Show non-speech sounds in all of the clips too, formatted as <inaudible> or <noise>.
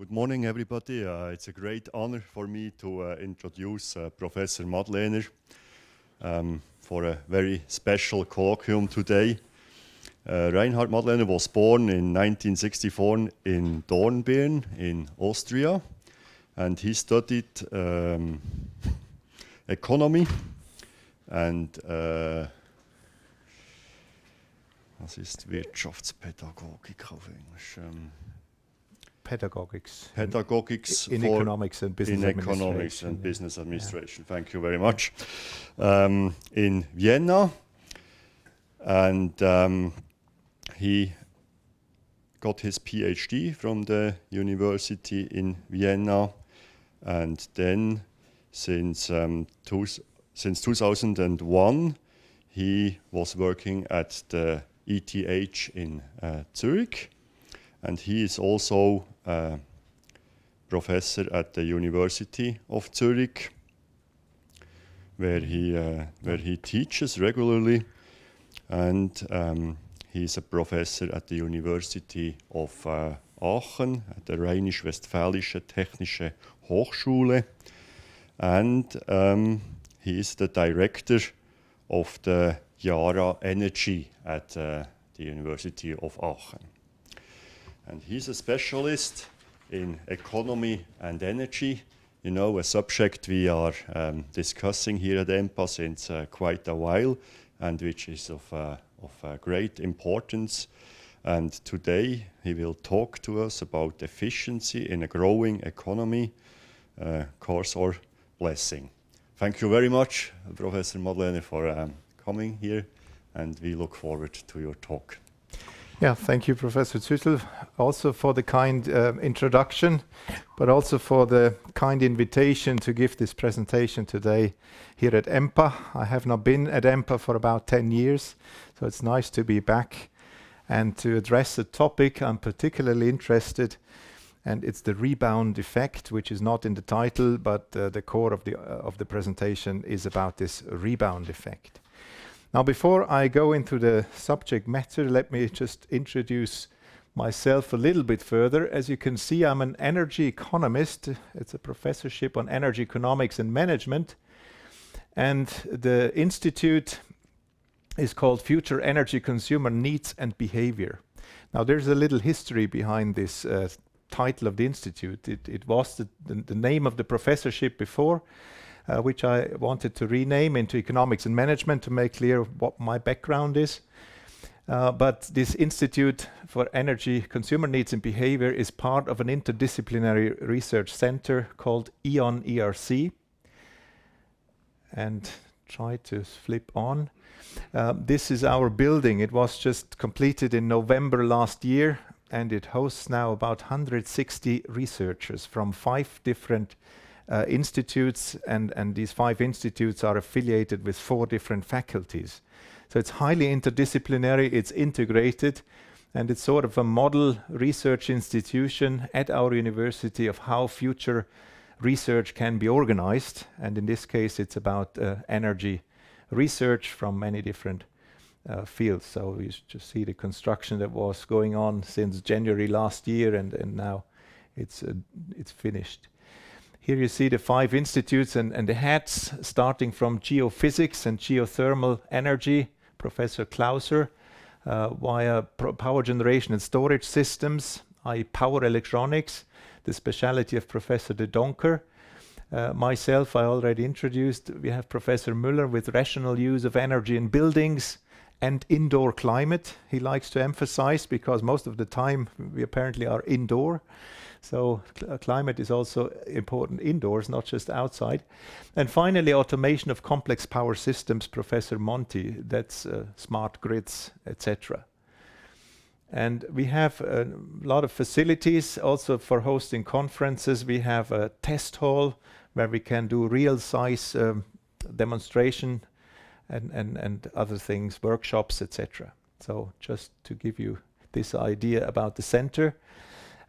Good morning, everybody. Uh, it's a great honor for me to uh, introduce uh, Professor Madlener um, for a very special colloquium today. Reinhard Madlener was born in 1964 in Dornbirn in Austria, and he studied um, <laughs> economy and was ist Wirtschaftspädagogik auf Englisch? Um, Pedagogics. Pedagogics In economics and business administration. In economics and business administration. Thank you very much. Um, in Vienna, And um, he got his PhD from the university in Vienna, and then since um, 2001, he was working at the ETH in uh, Zurich, and he is also a professor at the University of Zurich, where he uh, where he teaches regularly. and um, He's a professor at the University of uh, Aachen, at the Rheinisch-Westfälische Technische Hochschule. And um, he is the director of the JARA Energy at uh, the University of Aachen. And he's a specialist in economy and energy. You know, a subject we are um, discussing here at EMPA since uh, quite a while, and which is of uh, uh, great importance. And today, he will talk to us about efficiency in a growing economy, curse or blessing. Thank you very much, Professor Madlener, for um, coming here, and we look forward to your talk. Yeah. Thank you, Professor Züttel, also for the kind uh, introduction, but also for the kind invitation to give this presentation today here at EMPA. I have not been at EMPA for about 10 years, so it's nice to be back and to address a topic I'm particularly interested, and it's the rebound effect, which is not in the title, but uh, the core of the uh, of the presentation is about this rebound effect. Now, before I go into the subject matter, let me just introduce myself a little bit further. As you can see, I'm an energy economist. It's a professorship on energy economics and management, and the institute is called Future Energy Consumer Needs and Behavior. Now, there's a little history behind this uh, title of the institute. It was the name of the professorship before, Uh, which I wanted to rename into economics and management to make clear what my background is. Uh, but this Institute for Energy Consumer Needs and Behavior is part of an interdisciplinary research center called E.ON-ERC. And try to flip on. Uh, this is our building. It was just completed in November last year, and it hosts now about 160 researchers from five different Uh, institutes, and and these five institutes are affiliated with four different faculties. So it's highly interdisciplinary, it's integrated, and it's sort of a model research institution at our university of how future research can be organized. And in this case, it's about uh, energy research from many different uh, fields. So you just see the construction that was going on since January last year, and and now it's it's finished. Here you see the five institutes and the heads starting from geophysics and geothermal energy, Professor Clauser, uh, via power generation and storage systems, i.e. power electronics, the specialty of Professor De Doncker. Uh, myself, I already introduced. We have Professor Müller with rational use of energy in buildings and indoor climate. He likes to emphasize because most of the time we apparently are indoor, so uh, climate is also important indoors, not just outside. And finally, automation of complex power systems, Professor Monti. That's uh, smart grids, etc. And We have a lot of facilities also for hosting conferences. We have a test hall where we can do real size um, demonstration and and, and other things, workshops, etc. So Just to give you this idea about the center.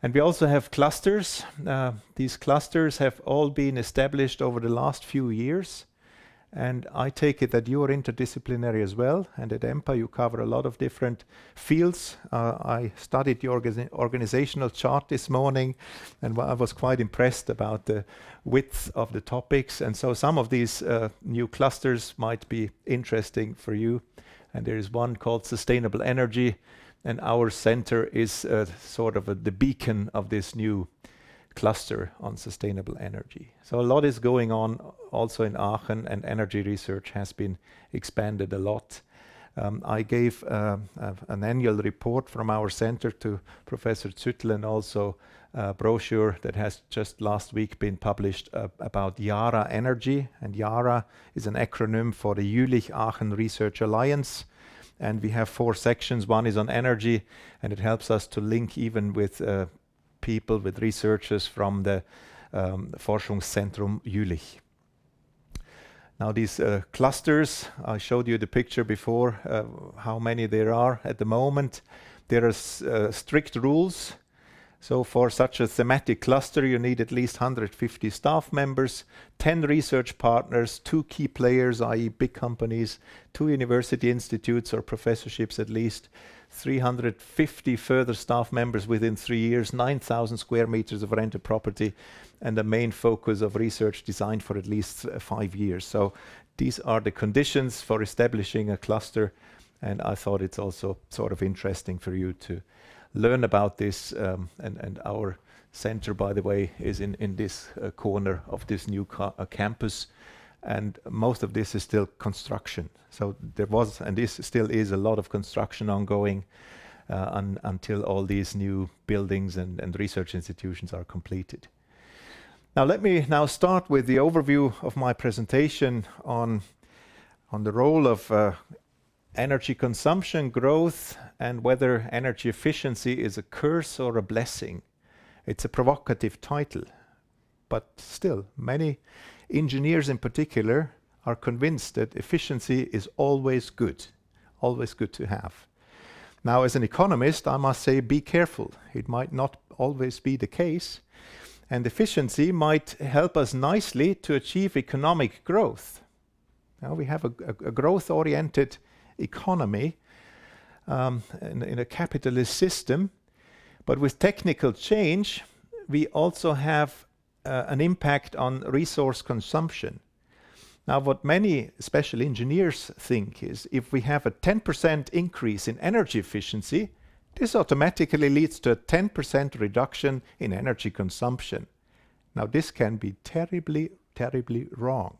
And we also have clusters. Uh, these clusters have all been established over the last few years, and I take it that you are interdisciplinary as well, and at EMPA, you cover a lot of different fields. Uh, I studied the organizational chart this morning, and I was quite impressed about the width of the topics, and so some of these uh, new clusters might be interesting for you. And there is one called Sustainable Energy, and our center is sort of the beacon of this new cluster on sustainable energy. So a lot is going on also in Aachen, and energy research has been expanded a lot. Um, I gave uh, an annual report from our center to Professor Züttel, and also a brochure that has just last week been published uh, about JARA Energy. And JARA is an acronym for the Jülich Aachen Research Alliance, and we have four sections. One is on energy, and it helps us to link even with uh, people, with researchers from the um, Forschungszentrum Jülich. Now, these uh, clusters, I showed you the picture before, uh, how many there are at the moment. There are strict rules. So for such a thematic cluster, you need at least 150 staff members, 10 research partners, two key players, i.e., big companies, two university institutes or professorships at least, 350 further staff members within three years, 9,000 square meters of rented property, and the main focus of research designed for at least five years. So these are the conditions for establishing a cluster, and I thought it's also sort of interesting for you to learn about this. Um, and our center, by the way, is in in this uh, corner of this new uh, campus, and most of this is still construction. So there was, and this still is, a lot of construction ongoing uh, until all these new buildings and and research institutions are completed. Now, let me now start with the overview of my presentation on the role of energy consumption growth and whether energy efficiency is a curse or a blessing. It's a provocative title, but still, many engineers in particular are convinced that efficiency is always good, always good to have. Now, as an economist, I must say, be careful. It might not always be the case, and efficiency might help us nicely to achieve economic growth. Now, we have a growth-oriented economy um, in a capitalist system, but with technical change, we also have uh, an impact on resource consumption. Now, what many special engineers think is if we have a 10% increase in energy efficiency, this automatically leads to a 10% reduction in energy consumption. Now, this can be terribly terribly wrong.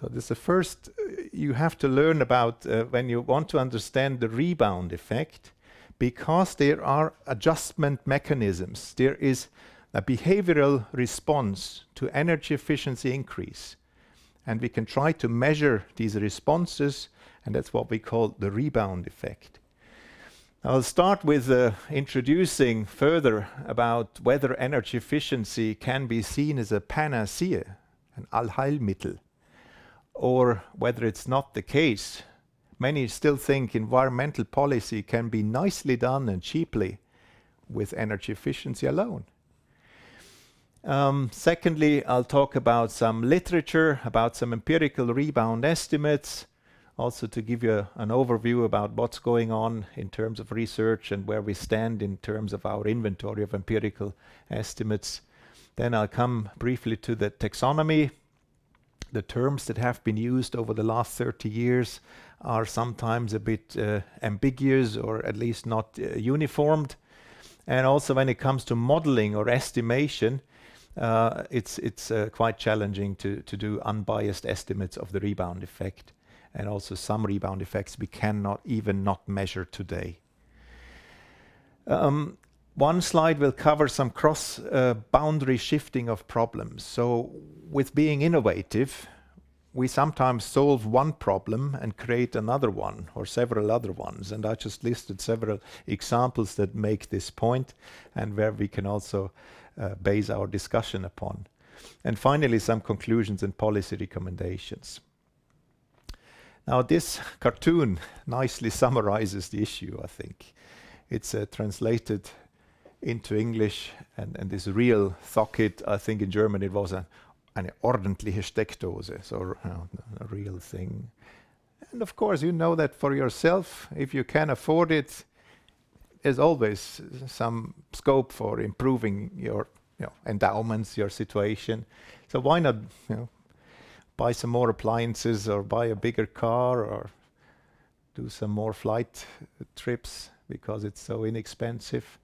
So, this is the first uh, you have to learn about uh, when you want to understand the rebound effect, because there are adjustment mechanisms. There is a behavioral response to energy efficiency increase, and we can try to measure these responses, and that's what we call the rebound effect. I'll start with uh, introducing further about whether energy efficiency can be seen as a panacea, an Allheilmittel, or whether it's not the case. Many still think environmental policy can be nicely done and cheaply with energy efficiency alone. Um, secondly, I'll talk about some literature, about some empirical rebound estimates, also to give you an overview about what's going on in terms of research and where we stand in terms of our inventory of empirical estimates. Then I'll come briefly to the taxonomy. The terms that have been used over the last 30 years are sometimes a bit uh, ambiguous or at least not uh, uniformed. And also, when it comes to modeling or estimation, uh, it's quite challenging to do unbiased estimates of the rebound effect, and also some rebound effects we cannot even not measure today. Um, One slide will cover some cross-boundary uh, shifting of problems. So with being innovative, we sometimes solve one problem and create another one or several other ones, and I just listed several examples that make this point and where we can also uh, base our discussion upon. And finally, some conclusions and policy recommendations. Now, this cartoon nicely <laughs> summarizes the issue, I think. It's uh, translated into English, and this real socket, I think in German it was an eine ordentliche Steckdose, so a real thing. And of course, you know that for yourself, if you can afford it, there's always some scope for improving your, you know, endowments, your situation. So why not, you know, buy some more appliances or buy a bigger car or do some more flight trips because it's so inexpensive?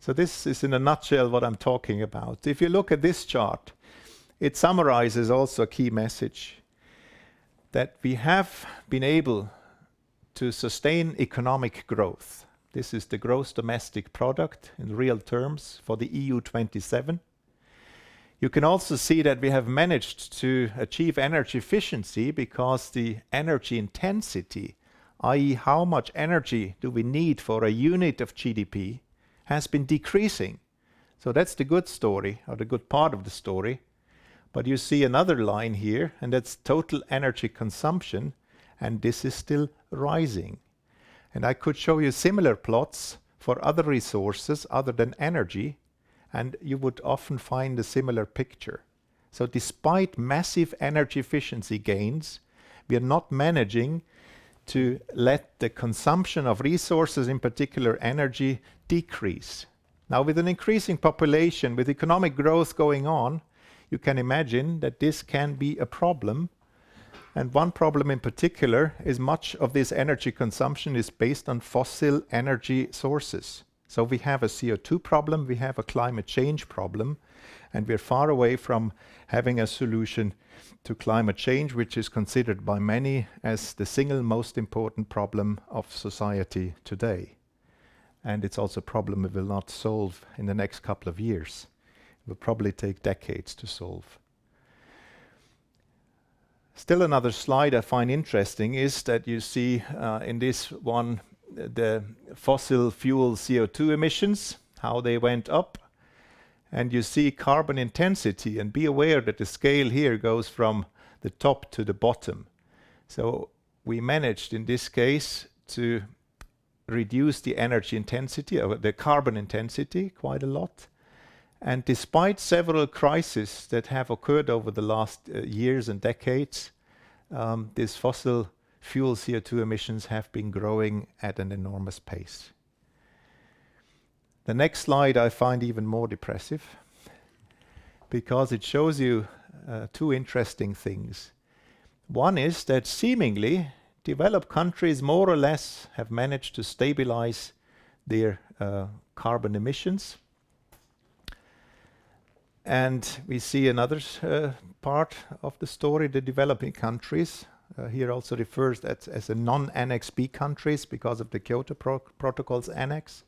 So this is in a nutshell what I'm talking about. If you look at this chart, it summarizes also a key message that we have been able to sustain economic growth. This is the gross domestic product in real terms for the EU 27. You can also see that we have managed to achieve energy efficiency because the energy intensity, i.e., how much energy do we need for a unit of GDP, has been decreasing. So that's the good story or the good part of the story. But you see another line here, and that's total energy consumption, and this is still rising. And I could show you similar plots for other resources other than energy, and you would often find a similar picture. So despite massive energy efficiency gains, we are not managing to let the consumption of resources, in particular energy, decrease. Now, with an increasing population, with economic growth going on, you can imagine that this can be a problem. And one problem in particular is much of this energy consumption is based on fossil energy sources. So we have a CO2 problem, we have a climate change problem, and we're far away from having a solution to climate change, which is considered by many as the single most important problem of society today. And it's also a problem we will not solve in the next couple of years. It will probably take decades to solve. Still another slide I find interesting is that you see uh, in this one the fossil fuel CO2 emissions, how they went up and you see carbon intensity, and be aware that the scale here goes from the top to the bottom. So we managed, in this case, to reduce the energy intensity, or the carbon intensity, quite a lot. And despite several crises that have occurred over the last uh, years and decades, um, these fossil fuel CO2 emissions have been growing at an enormous pace. The next slide I find even more depressive because it shows you uh, two interesting things. One is that seemingly developed countries more or less have managed to stabilize their uh, carbon emissions. And we see another uh, part of the story, the developing countries. Uh, here also refers as, as a non-Annex B countries because of the Kyoto Pro Protocol's annex.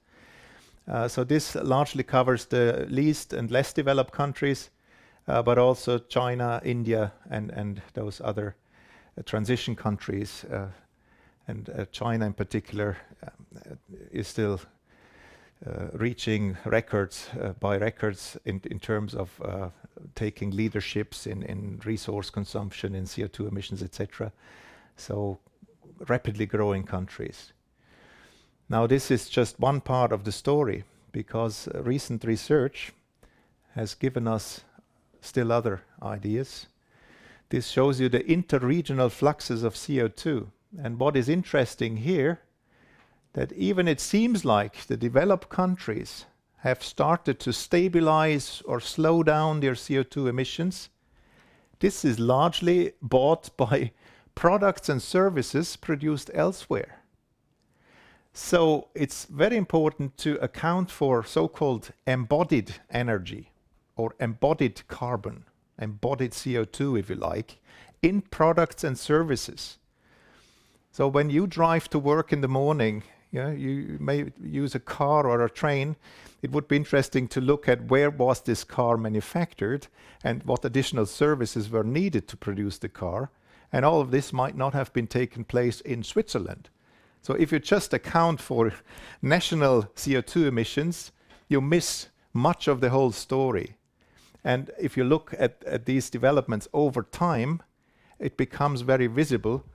Uh, so this largely covers the least and less developed countries, uh, but also China, India, and, those other uh, transition countries. and China in particular um, is still reaching records by records in, terms of taking leaderships in, in resource consumption, in CO2 emissions, etc. So rapidly growing countries. Now, this is just one part of the story because recent research has given us still other ideas. This shows you the interregional fluxes of CO2. And what is interesting here, that even it seems like the developed countries have started to stabilize or slow down their CO2 emissions. This is largely bought by <laughs> products and services produced elsewhere. So it's very important to account for so-called embodied energy or embodied carbon, embodied CO2, if you like, in products and services. So when you drive to work in the morning, you, know, you may use a car or a train. It would be interesting to look at where was this car manufactured and what additional services were needed to produce the car. And all of this might not have been taken place in Switzerland. So if you just account for <laughs> national CO2 emissions, you miss much of the whole story. And if you look at, at these developments over time, it becomes very visible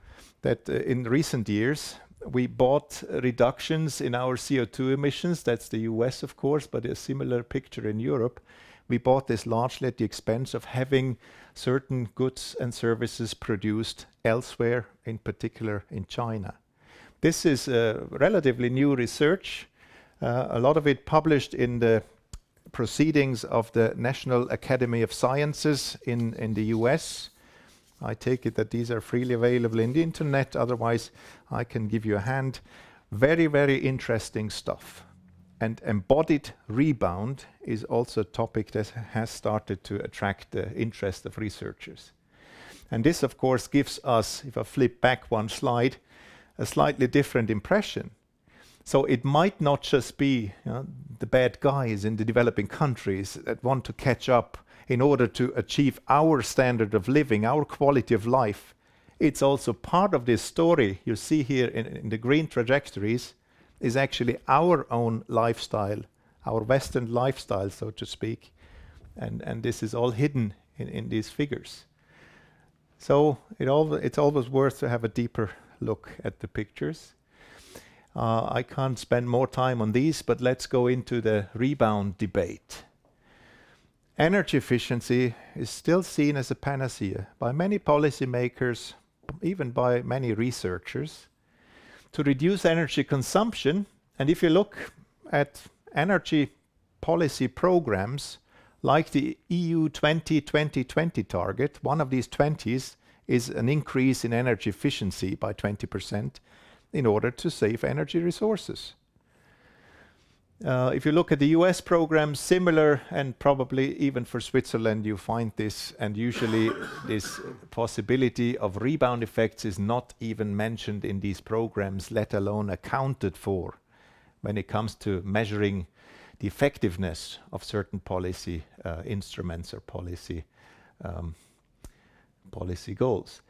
that uh, in recent years, we bought reductions in our CO2 emissions. That's the U.S., of course, but a similar picture in Europe. We bought this largely at the expense of having certain goods and services produced elsewhere, in particular in China. This is relatively new research, uh, a lot of it published in the proceedings of the National Academy of Sciences in the U.S. I take it that these are freely available in the internet, otherwise, I can give you a hand. Very, very interesting stuff. And embodied rebound is also a topic that has started to attract the interest of researchers. And this, of course, gives us, if I flip back one slide, a slightly different impression. So it might not just be, you know, the bad guys in the developing countries that want to catch up in order to achieve our standard of living, our quality of life. It's also part of this story you see here in the green trajectories is actually our own lifestyle, our Western lifestyle, so to speak, and and this is all hidden in in these figures. So it's always worth to have a deeper look at the pictures. Uh, I can't spend more time on these, but let's go into the rebound debate. Energy efficiency is still seen as a panacea by many policymakers, even by many researchers, to reduce energy consumption. And if you look at energy policy programs like the EU 2020 target, one of these 20s is an increase in energy efficiency by 20% in order to save energy resources. Uh, if you look at the U.S. program, similar, and probably even for Switzerland, you find this, and usually <coughs> this possibility of rebound effects is not even mentioned in these programs, let alone accounted for when it comes to measuring the effectiveness of certain policy uh, instruments or policy um, goals.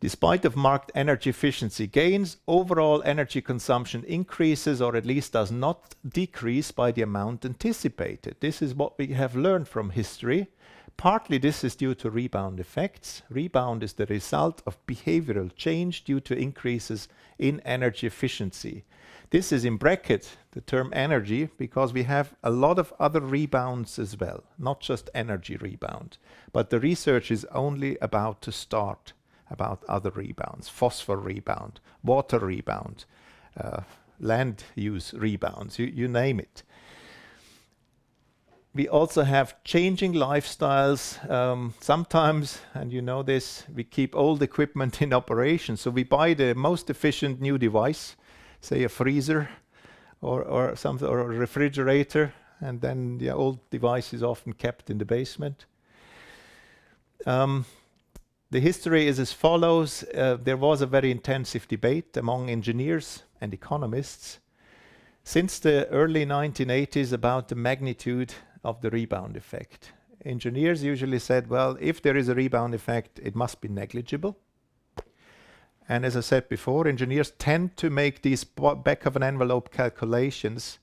Despite of marked energy efficiency gains, overall energy consumption increases or at least does not decrease by the amount anticipated. This is what we have learned from history. Partly, this is due to rebound effects. Rebound is the result of behavioral change due to increases in energy efficiency. This is in bracket, the term energy, because we have a lot of other rebounds as well, not just energy rebound. But the research is only about to start about other rebounds, phosphor rebound, water rebound, uh, land use rebounds, you name it. We also have changing lifestyles. Um, sometimes, and you know this, we keep old equipment <laughs> in operation, so we buy the most efficient new device, say a freezer or or something or a refrigerator, and then the old device is often kept in the basement. Um, the history is as follows. Uh, there was a very intensive debate among engineers and economists since the early 1980s about the magnitude of the rebound effect. Engineers usually said, "Well, if there is a rebound effect, it must be negligible." And as I said before, engineers tend to make these back of an envelope calculations.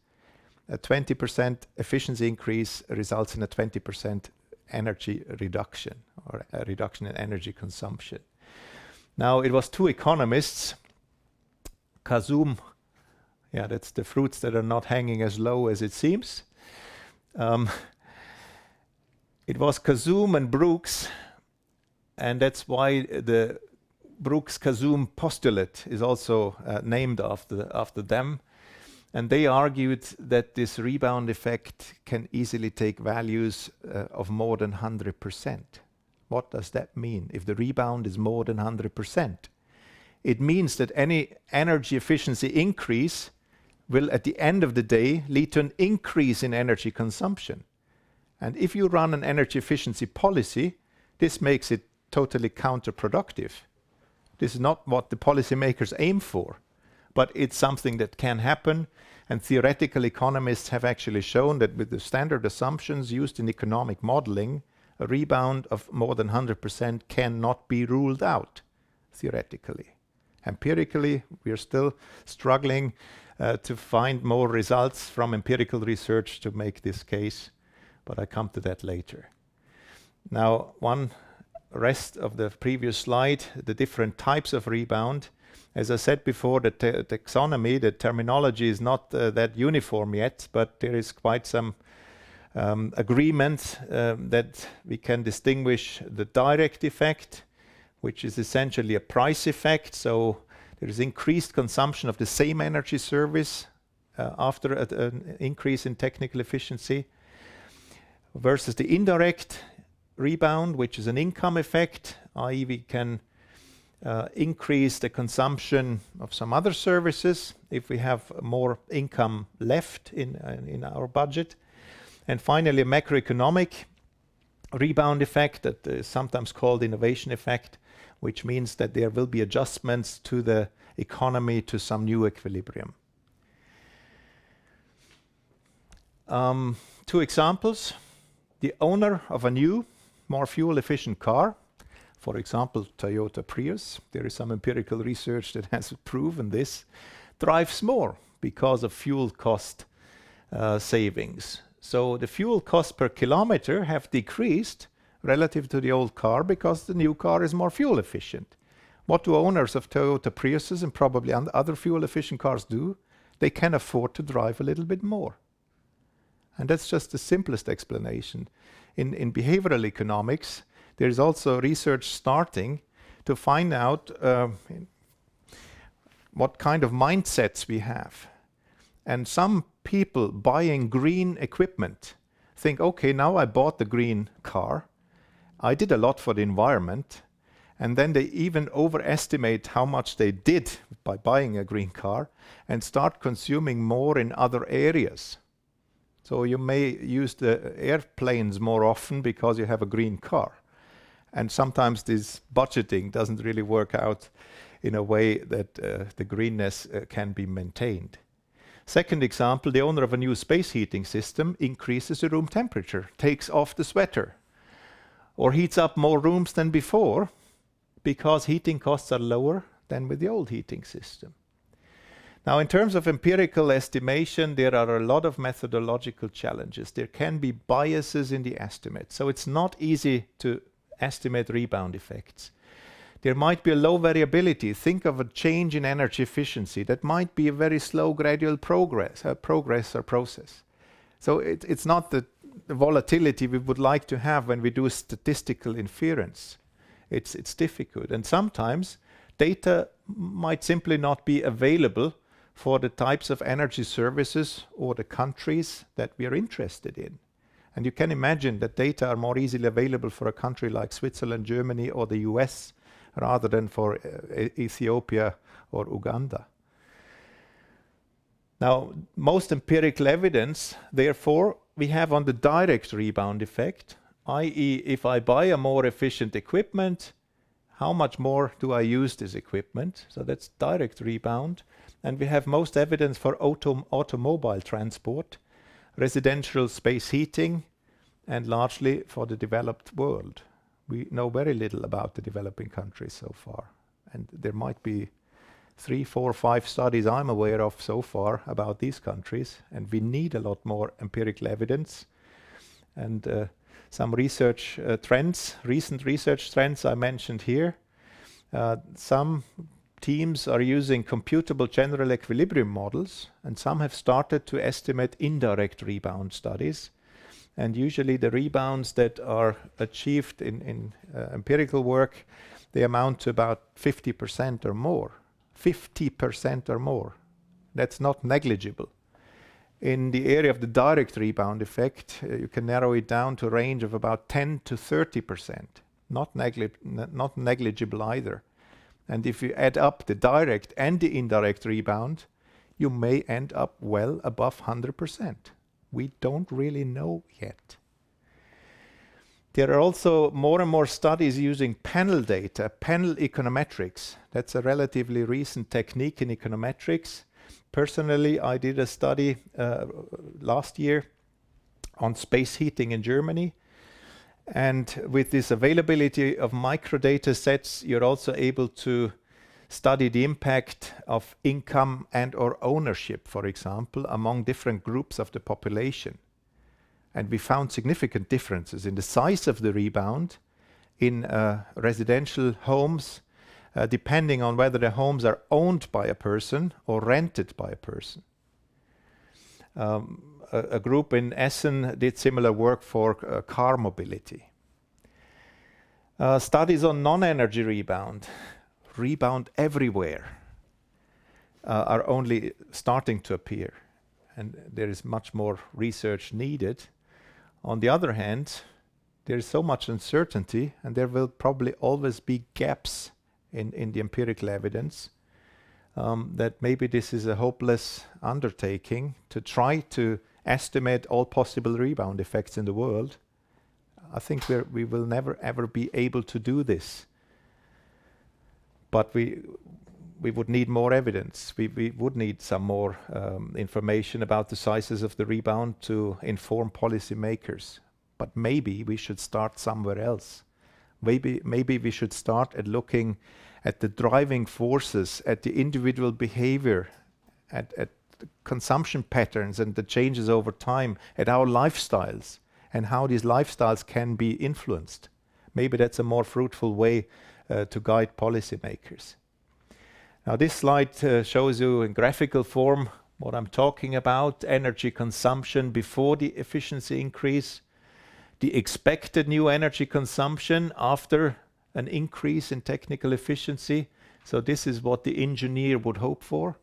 A 20% efficiency increase results in a 20% energy reduction or a reduction in energy consumption. Now, it was two economists, Khazzoom, Yeah, that's the fruits that are not hanging as low as it seems. Um, it was Khazzoom and Brooks, and that's why the Brooks-Khazzoom postulate is also uh, named after them. And they argued that this rebound effect can easily take values uh, of more than 100%. What does that mean if the rebound is more than 100%? It means that any energy efficiency increase will, at the end of the day, lead to an increase in energy consumption. And if you run an energy efficiency policy, this makes it totally counterproductive. This is not what the policymakers aim for, but it's something that can happen, and theoretical economists have actually shown that with the standard assumptions used in economic modeling, a rebound of more than 100% cannot be ruled out theoretically. Empirically, we are still struggling uh, to find more results from empirical research to make this case, but I come to that later. Now, one rest of the previous slide, the different types of rebound. As I said before, the taxonomy, the terminology is not uh, that uniform yet, but there is quite some um, agreement um, that we can distinguish the direct effect, which is essentially a price effect. So there is increased consumption of the same energy service uh, after an increase in technical efficiency versus the indirect rebound, which is an income effect, i.e., we can uh, increase the consumption of some other services if we have more income left uh, in our budget. And finally, a macroeconomic rebound effect that is sometimes called innovation effect, which means that there will be adjustments to the economy to some new equilibrium. Um, two examples. The owner of a new, more fuel-efficient car, for example, Toyota Prius, there is some empirical research that <laughs> has proven this, drives more because of fuel cost uh, savings. So the fuel cost per kilometer have decreased relative to the old car because the new car is more fuel efficient. What do owners of Toyota Priuses and probably other fuel-efficient cars do? They can afford to drive a little bit more. And that's just the simplest explanation. In behavioral economics, there is also research starting to find out uh, what kind of mindsets we have. And some people buying green equipment think, "Okay, now I bought the green car. I did a lot for the environment." And then they even overestimate how much they did by buying a green car and start consuming more in other areas. So you may use the airplanes more often because you have a green car. And sometimes this budgeting doesn't really work out in a way that uh, the greenness uh, can be maintained. Second example, the owner of a new space heating system increases the room temperature, takes off the sweater, or heats up more rooms than before because heating costs are lower than with the old heating system. Now, in terms of empirical estimation, there are a lot of methodological challenges. There can be biases in the estimate, so it's not easy to estimate rebound effects. There might be a low variability. Think of a change in energy efficiency. That might be a very slow, gradual progress uh, or process. So it, it's not the volatility we would like to have when we do statistical inference. It's, It's difficult. And sometimes data might simply not be available for the types of energy services or the countries that we are interested in. And you can imagine that data are more easily available for a country like Switzerland, Germany, or the U.S. rather than for uh, Ethiopia or Uganda. Now, most empirical evidence, therefore, we have on the direct rebound effect, i.e., if I buy a more efficient equipment, how much more do I use this equipment? So that's direct rebound. And we have most evidence for automobile transport, residential space heating, and largely for the developed world. We know very little about the developing countries so far, and there might be three, four, five studies I'm aware of so far about these countries, and we need a lot more empirical evidence. And uh, some research uh, trends, recent research trends I mentioned here. Uh, some teams are using computable general equilibrium models, and some have started to estimate indirect rebound studies. And usually the rebounds that are achieved in uh, empirical work, they amount to about 50% or more. 50% or more. That's not negligible. In the area of the direct rebound effect, uh, you can narrow it down to a range of about 10 to 30%. Not negligible either. And if you add up the direct and the indirect rebound, you may end up well above 100%. We don't really know yet. There are also more and more studies using panel data, panel econometrics. That's a relatively recent technique in econometrics. Personally, I did a study uh, last year on space heating in Germany. And with this availability of micro data sets, you're also able to study the impact of income and/or ownership, for example, among different groups of the population. And we found significant differences in the size of the rebound in uh, residential homes uh, depending on whether the homes are owned by a person or rented by a person. Um, A group in Essen did similar work for uh, car mobility. Uh, studies on non-energy rebound rebound everywhere, uh, are only starting to appear, and there is much more research needed. On the other hand, there is so much uncertainty, and there will probably always be gaps in the empirical evidence, um, that maybe this is a hopeless undertaking to try to estimate all possible rebound effects in the world. I think we will never, ever be able to do this. But we would need more evidence. We would need some more um, information about the sizes of the rebound to inform policymakers. But maybe we should start somewhere else. Maybe we should start at looking at the driving forces, at the individual behavior, at consumption patterns and the changes over time, at our lifestyles, and how these lifestyles can be influenced. Maybe that's a more fruitful way uh, to guide policymakers. Now, this slide uh, shows you in graphical form what I'm talking about, energy consumption before the efficiency increase, the expected new energy consumption after an increase in technical efficiency. So, this is what the engineer would hope for.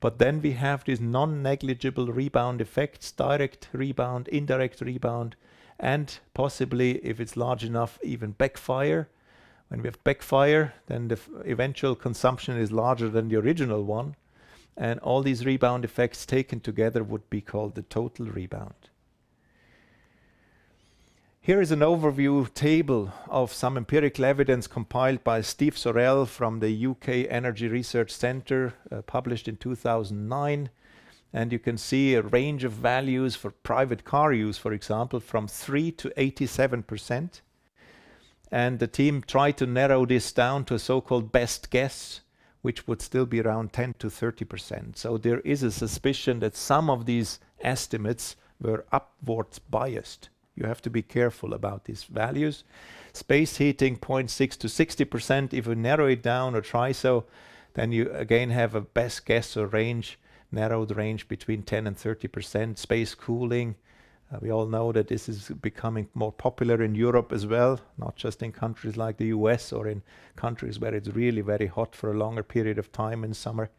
But then we have these non-negligible rebound effects, direct rebound, indirect rebound, and possibly, if it's large enough, even backfire. When we have backfire, then the eventual consumption is larger than the original one, and all these rebound effects taken together would be called the total rebound. Here is an overview table of some empirical evidence compiled by Steve Sorrell from the UK Energy Research Centre, uh, published in 2009. And You can see a range of values for private car use, for example, from 3 to 87%. And the team tried to narrow this down to a so-called best guess, which would still be around 10 to 30%. So there is a suspicion that some of these estimates were upwards biased. You have to be careful about these values. Space heating, 0.6%-60%. If you narrow it down or try so, then you again have a best guess or range, narrowed range between 10 and 30%. Space cooling, uh, we all know that this is becoming more popular in Europe as well, not just in countries like the U.S. or in countries where it's really very hot for a longer period of time in summer.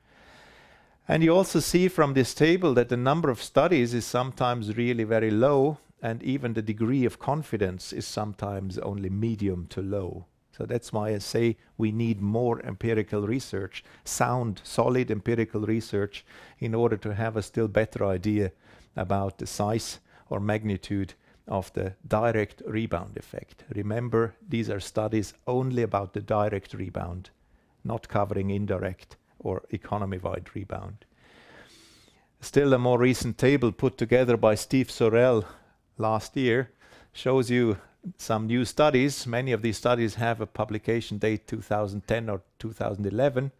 And you also see from this table that the number of studies is sometimes really very low, and even the degree of confidence is sometimes only medium to low. So that's why I say we need more empirical research, sound, solid empirical research, in order to have a still better idea about the size or magnitude of the direct rebound effect. Remember, these are studies only about the direct rebound, not covering indirect or economy-wide rebound. Still, a more recent table put together by Steve Sorrell last year shows you some new studies. Many of these studies have a publication date 2010 or 2011.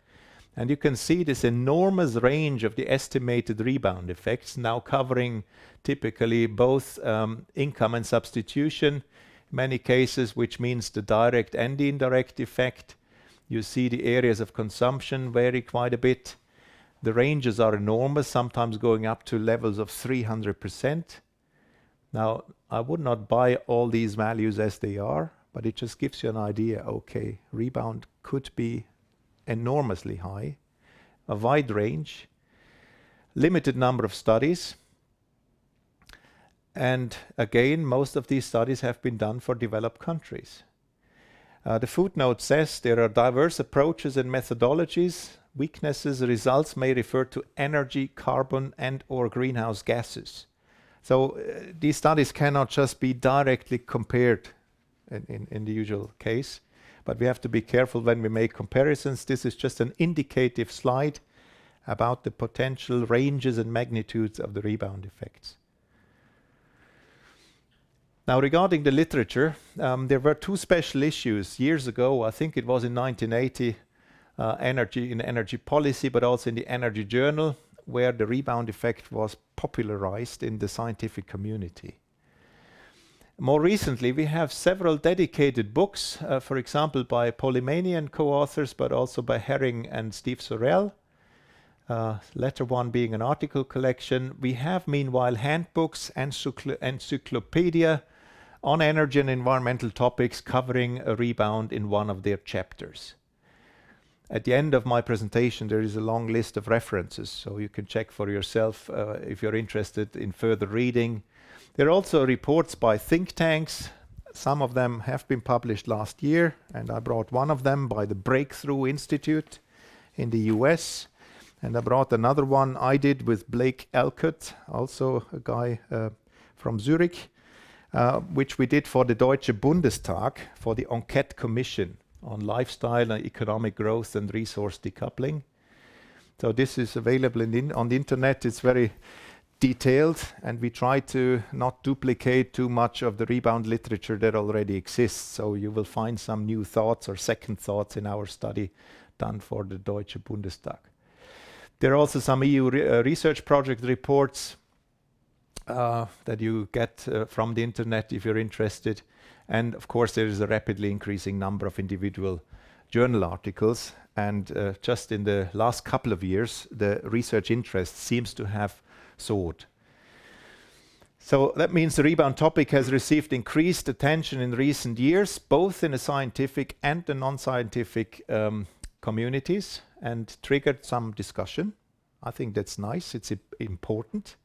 And You can see this enormous range of the estimated rebound effects now covering typically both um, income and substitution, many cases, which means the direct and the indirect effect. You see the areas of consumption vary quite a bit. The ranges are enormous, sometimes going up to levels of 300%. I would not buy all these values as they are, but it just gives you an idea, okay, rebound could be enormously high, a wide range, limited number of studies. And again, most of these studies have been done for developed countries. Uh, the footnote says there are diverse approaches and methodologies. Weaknesses results may refer to energy, carbon, and/or greenhouse gases. So, uh, these studies cannot just be directly compared in the usual case, but we have to be careful when we make comparisons. This is just an indicative slide about the potential ranges and magnitudes of the rebound effects. Now, regarding the literature, um, there were two special issues years ago, I think it was in 1980, uh, Energy in Energy Policy, but also in the Energy Journal, where the rebound effect was popularized in the scientific community. More recently, we have several dedicated books, uh, for example, by Polymanian co-authors, but also by Herring and Steve Sorrell. Uh, Latter one being an article collection. We have, meanwhile, handbooks, and encyclopedia on energy and environmental topics covering a rebound in one of their chapters. At the end of my presentation, there is a long list of references, so you can check for yourself uh, if you're interested in further reading. There are also reports by think tanks. Some of them have been published last year, and I brought one of them by the Breakthrough Institute in the U.S., and I brought another one I did with Blake Alcott, also a guy uh, from Zurich, uh, which we did for the Deutsche Bundestag, for the Enquete Commission on Lifestyle and Economic Growth and Resource Decoupling. So this is available on the internet. It's very detailed, and we try to not duplicate too much of the rebound literature that already exists. So you will find some new thoughts or second thoughts in our study done for the Deutsche Bundestag. There are also some EU uh, research project reports uh, that you get from the internet if you're interested. And of course, there is a rapidly increasing number of individual journal articles. And uh, just in the last couple of years, the research interest seems to have soared. So that means the rebound topic has received increased attention in recent years, both in the scientific and the non-scientific um, communities, and triggered some discussion. I think that's nice. It's important.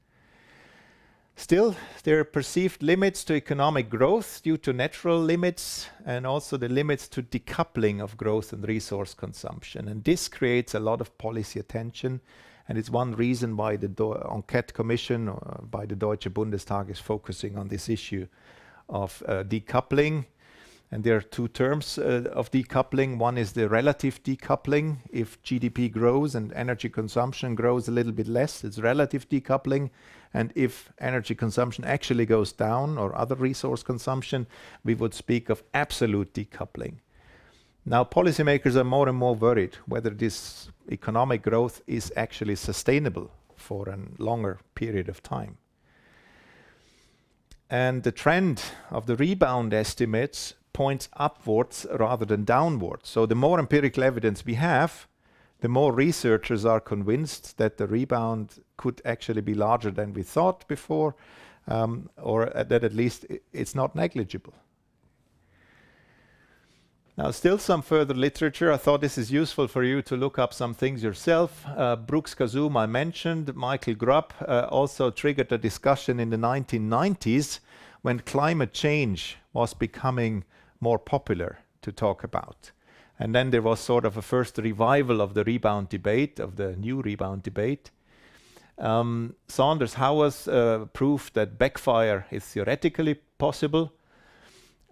Still, there are perceived limits to economic growth due to natural limits and also the limits to decoupling of growth and resource consumption. And this creates a lot of policy attention, and it's one reason why the Enquete Commission uh, by the Deutsche Bundestag is focusing on this issue of uh, decoupling. And there are two terms uh, of decoupling. One is the relative decoupling. If GDP grows and energy consumption grows a little bit less, it's relative decoupling. And if energy consumption actually goes down or other resource consumption, we would speak of absolute decoupling. Now, policymakers are more and more worried whether this economic growth is actually sustainable for a longer period of time. And the trend of the rebound estimates points upwards rather than downwards. So the more empirical evidence we have, the more researchers are convinced that the rebound could actually be larger than we thought before, um, or that at least it's not negligible. Now, still some further literature. I thought this is useful for you to look up some things yourself. Uh, Brookes Khazzoom, I mentioned. Michael Grubb uh, also triggered a discussion in the 1990s when climate change was becoming more popular to talk about. And then there was sort of a first revival of the rebound debate, of the new rebound debate. Um, Saunders Howers uh, proved that backfire is theoretically possible.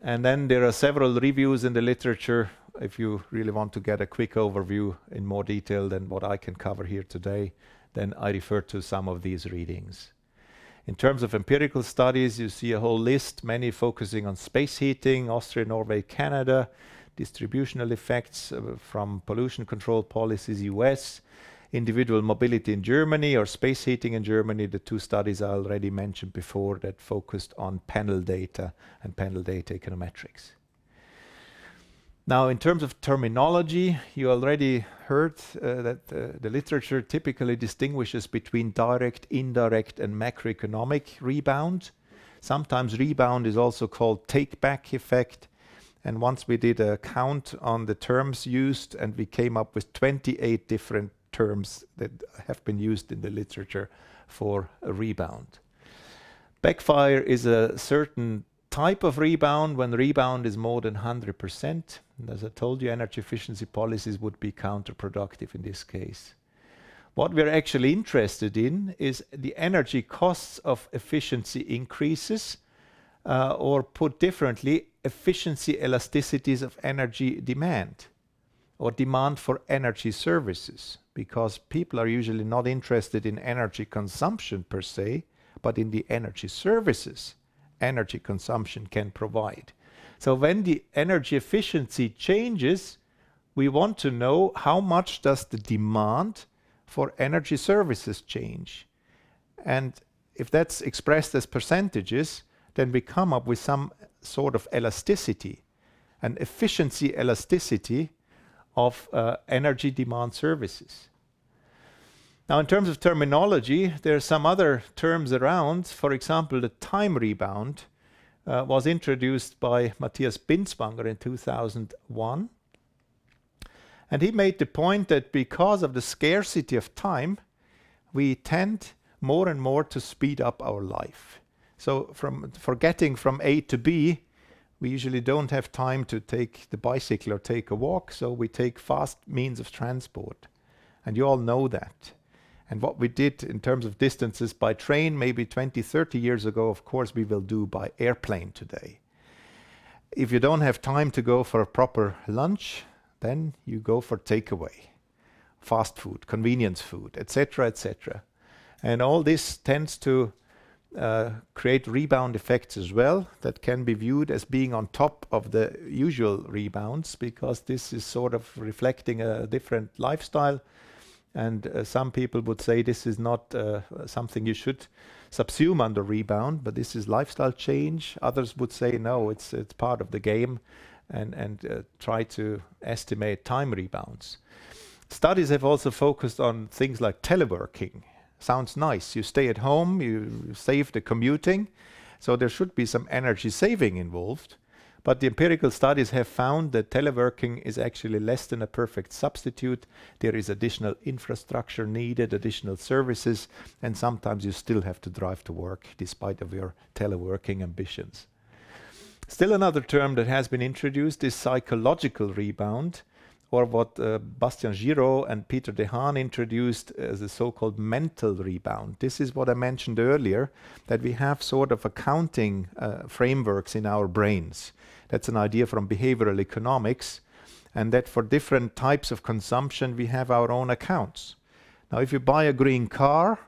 And then there are several reviews in the literature. If you really want to get a quick overview in more detail than what I can cover here today, then I refer to some of these readings. In terms of empirical studies, you see a whole list, many focusing on space heating, Austria, Norway, Canada, distributional effects uh, from pollution control policies, U.S., individual mobility in Germany or space heating in Germany, the two studies I already mentioned before that focused on panel data and panel data econometrics. Now, in terms of terminology, you already heard uh, that uh, the literature typically distinguishes between direct, indirect, and macroeconomic rebound. Sometimes rebound is also called take-back effect. And once we did a count on the terms used, and we came up with 28 different terms that have been used in the literature for a rebound. Backfire is a certain type of rebound when rebound is more than 100%. As I told you, energy efficiency policies would be counterproductive in this case. What we're actually interested in is the energy costs of efficiency increases, uh, or put differently, efficiency elasticities of energy demand or demand for energy services, because people are usually not interested in energy consumption per se, but in the energy services energy consumption can provide. So when the energy efficiency changes, we want to know how much does the demand for energy services change. And if that's expressed as percentages, then we come up with some sort of elasticity, an efficiency elasticity of uh, energy demand services. Now, in terms of terminology, there are some other terms around. For example, the time rebound uh, was introduced by Mathias Binswanger in 2001. And he made the point that because of the scarcity of time, we tend more and more to speed up our life. So from for getting from A to B, we usually don't have time to take the bicycle or take a walk, so we take fast means of transport. And you all know that. And what we did in terms of distances by train maybe 20, 30 years ago, of course, we will do by airplane today. If you don't have time to go for a proper lunch, then you go for takeaway, fast food, convenience food, etc., etc. And all this tends to uh, create rebound effects as well that can be viewed as being on top of the usual rebounds because this is sort of reflecting a different lifestyle. And uh, some people would say this is not uh, something you should subsume under rebound, but this is lifestyle change. Others would say no, it's it's part of the game, and and uh, try to estimate time rebounds. Studies have also focused on things like teleworking Sounds nice. You stay at home, you save the commuting, so there should be some energy saving involved. But the empirical studies have found that teleworking is actually less than a perfect substitute. There is additional infrastructure needed, additional services, and sometimes you still have to drive to work despite of your teleworking ambitions. Still another term that has been introduced is psychological rebound or what uh, Bastien Girod and Peter de Haan introduced as a so-called mental rebound. This is what I mentioned earlier, that we have sort of accounting uh, frameworks in our brains. That's an idea from behavioral economics, and that for different types of consumption, we have our own accounts. Now, if you buy a green car,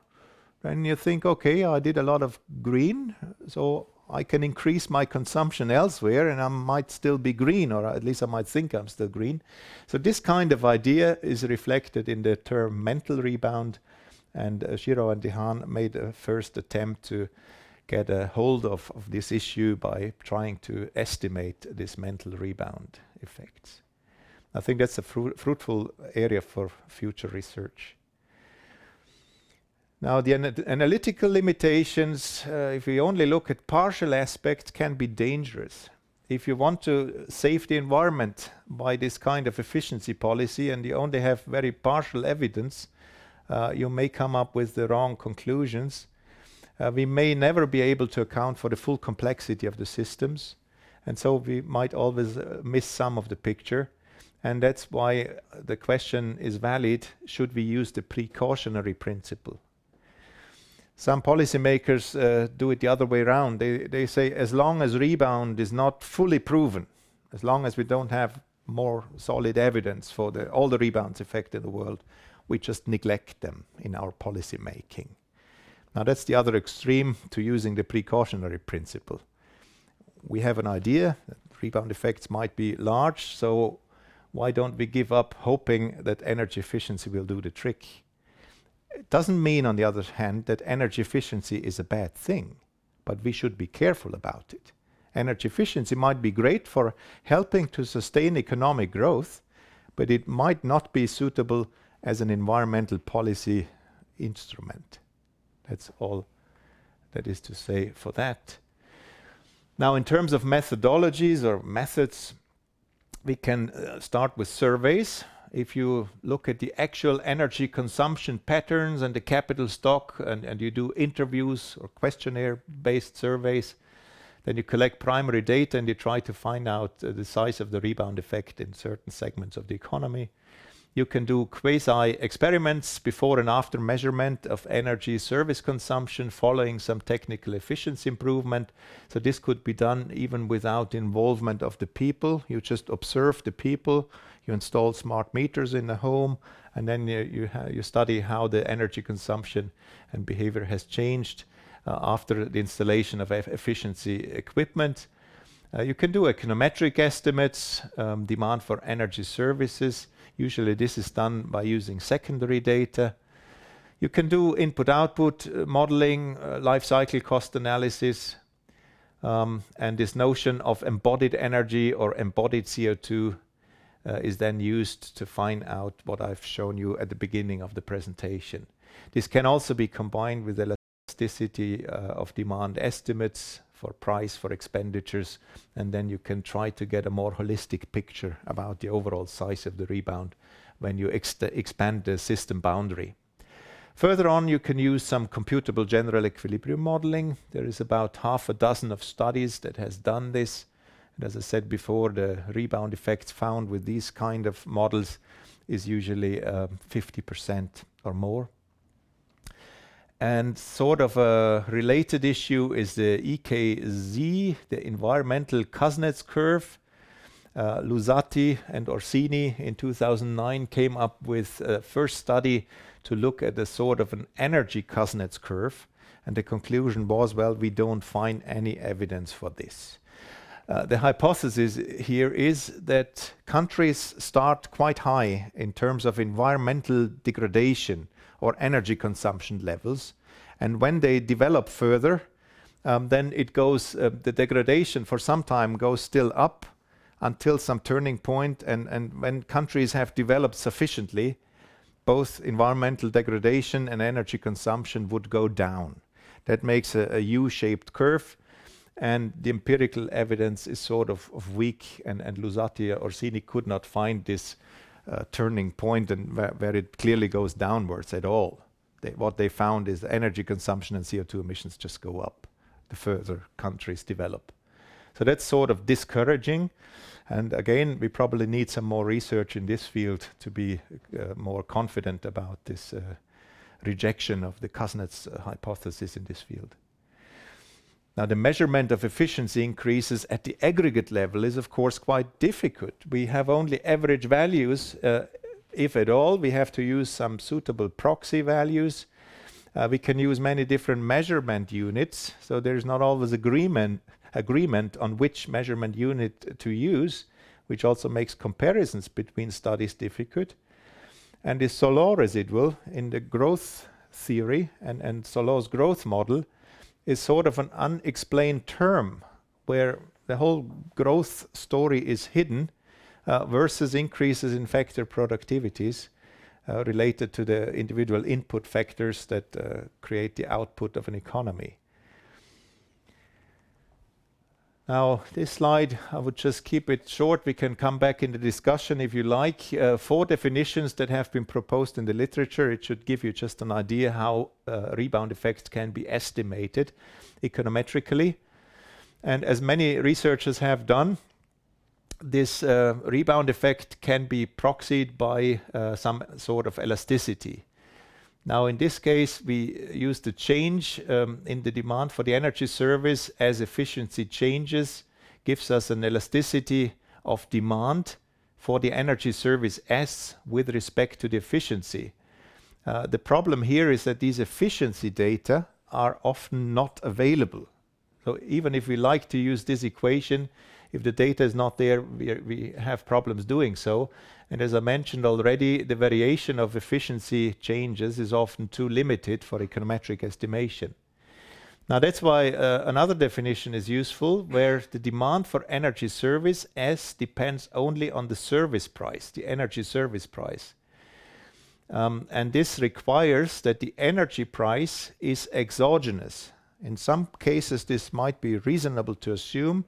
then you think, okay, I did a lot of green, so I can increase my consumption elsewhere and I might still be green, or at least I might think I'm still green. So, this kind of idea is reflected in the term mental rebound. And uh, Girod and de Haan made a first attempt to get a hold of, of this issue by trying to estimate this mental rebound effects. I think that's a fru- fruitful area for future research. Now, the ana analytical limitations, uh, if we only look at partial aspects, can be dangerous. If you want to save the environment by this kind of efficiency policy and you only have very partial evidence, uh, you may come up with the wrong conclusions. Uh, we may never be able to account for the full complexity of the systems, and so we might always uh, miss some of the picture. And that's why the question is valid should we use the precautionary principle? Some policymakers uh, do it the other way around. They, they say as long as rebound is not fully proven, as long as we don't have more solid evidence for the, all the rebounds effect in the world, we just neglect them in our policy making. Now that's the other extreme to using the precautionary principle. We have an idea that rebound effects might be large, so why don't we give up hoping that energy efficiency will do the trick? It doesn't mean, on the other hand, that energy efficiency is a bad thing, but we should be careful about it. Energy efficiency might be great for helping to sustain economic growth, but it might not be suitable as an environmental policy instrument. That's all that is to say for that. Now, in terms of methodologies or methods, we can uh, start with surveys if you look at the actual energy consumption patterns and the capital stock, and, and you do interviews or questionnaire-based surveys, then you collect primary data and you try to find out uh, the size of the rebound effect in certain segments of the economy. You can do quasi experiments before and after measurement of energy service consumption following some technical efficiency improvement. So this could be done even without involvement of the people. You just observe the people, you install smart meters in the home, and then you, you, you study how the energy consumption and behavior has changed uh, after the installation of efficiency equipment. Uh, you can do econometric estimates, um, demand for energy services, Usually this is done by using secondary data. You can do input-output uh, modeling, uh, life cycle cost analysis. And this notion of embodied energy or embodied CO2 is then used to find out what I've shown you at the beginning of the presentation. This can also be combined with elasticity of demand estimates for price, for expenditures, and then you can try to get a more holistic picture about the overall size of the rebound when you expand the system boundary. Further on, you can use some computable general equilibrium modeling. There is about half a dozen of studies that has done this. And as I said before, the rebound effects found with these kind of models is usually uh, 50% or more. And sort of a related issue is the EKC, the environmental Kuznets curve. Uh, Luzzati and Orsini in 2009 came up with a first study to look at a sort of an energy Kuznets curve, and the conclusion was, well, we don't find any evidence for this. Uh, the hypothesis here is that countries start quite high in terms of environmental degradation or energy consumption levels, and when they develop further, um, then it goes, uh, the degradation for some time goes still up until some turning point. and and when countries have developed sufficiently, both environmental degradation and energy consumption would go down. That makes a U-shaped curve, and the empirical evidence is sort of weak, and Luzzati or Orsini could not find this turning point and where it clearly goes downwards at all. What they found is energy consumption and CO2 emissions just go up the further countries develop. So that's sort of discouraging, and again, we probably need some more research in this field to be uh, more confident about this uh, rejection of the Kuznets uh, hypothesis in this field. Now, the measurement of efficiency increases at the aggregate level is, of course, quite difficult. We have only average values, uh, if at all. We have to use some suitable proxy values. Uh, we can use many different measurement units, so there's not always agreement on which measurement unit to use, which also makes comparisons between studies difficult. And the Solow residual in the growth theory and Solow's growth model is sort of an unexplained term, where the whole growth story is hidden uh, versus increases in factor productivities uh, related to the individual input factors that uh, create the output of an economy. Now, this slide, I would just keep it short. We can come back in the discussion if you like. Uh, four definitions that have been proposed in the literature. It should give you just an idea how uh, rebound effects can be estimated econometrically. And as many researchers have done, this uh, rebound effect can be proxied by some sort of elasticity. Now, in this case, we use the change um, in the demand for the energy service as efficiency changes, gives us an elasticity of demand for the energy service S with respect to the efficiency. Uh, the problem here is that these efficiency data are often not available. So even if we like to use this equation, if the data is not there, we have problems doing so. And as I mentioned already, the variation of efficiency changes is often too limited for econometric estimation. Now, that's why uh, another definition is useful, where the demand for energy service S depends only on the service price, the energy service price. Um, and this requires that the energy price is exogenous. In some cases, this might be reasonable to assume,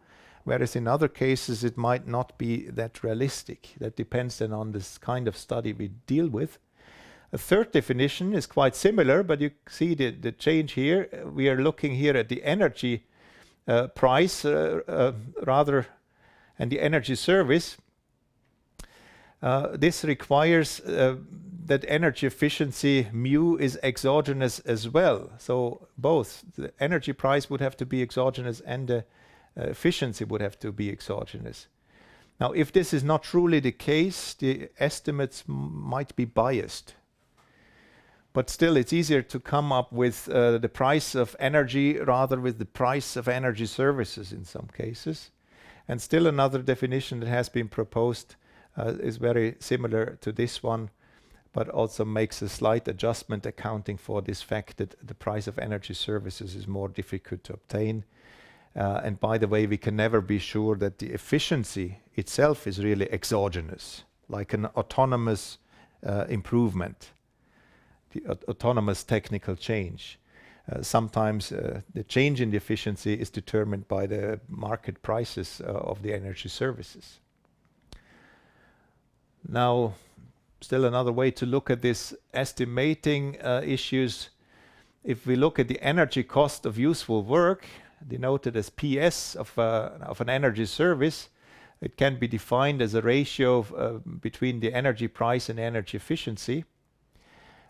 whereas in other cases it might not be that realistic. That depends then on this kind of study we deal with. A third definition is quite similar, but you see the the change here. We are looking here at the energy uh, price uh, uh, rather and the energy service. This requires that energy efficiency mu is exogenous as well. So both the energy price would have to be exogenous and the efficiency would have to be exogenous. Now, if this is not truly the case, the estimates might be biased. But still, it's easier to come up with uh, the price of energy rather with the price of energy services in some cases. And still another definition that has been proposed uh, is very similar to this one, but also makes a slight adjustment accounting for this fact that the price of energy services is more difficult to obtain. Uh, and by the way, we can never be sure that the efficiency itself is really exogenous, like an autonomous uh, improvement, the autonomous technical change. Uh, sometimes the change in the efficiency is determined by the market prices of the energy services. Now, still another way to look at this estimating issues, if we look at the energy cost of useful work, denoted as PS uh, of an energy service, it can be defined as a ratio uh, between the energy price and energy efficiency.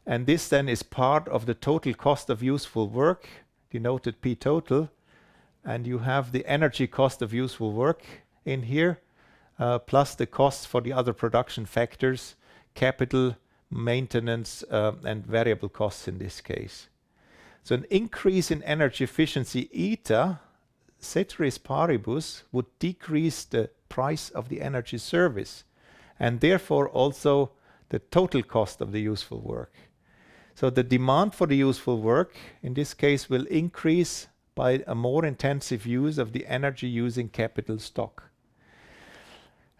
And this then is part of the total cost of useful work, denoted P total. And you have the energy cost of useful work in here, uh, plus the costs for the other production factors, capital, maintenance, and variable costs in this case. So an increase in energy efficiency eta, ceteris paribus, would decrease the price of the energy service, and therefore also the total cost of the useful work. So the demand for the useful work, in this case, will increase by a more intensive use of the energy-using capital stock.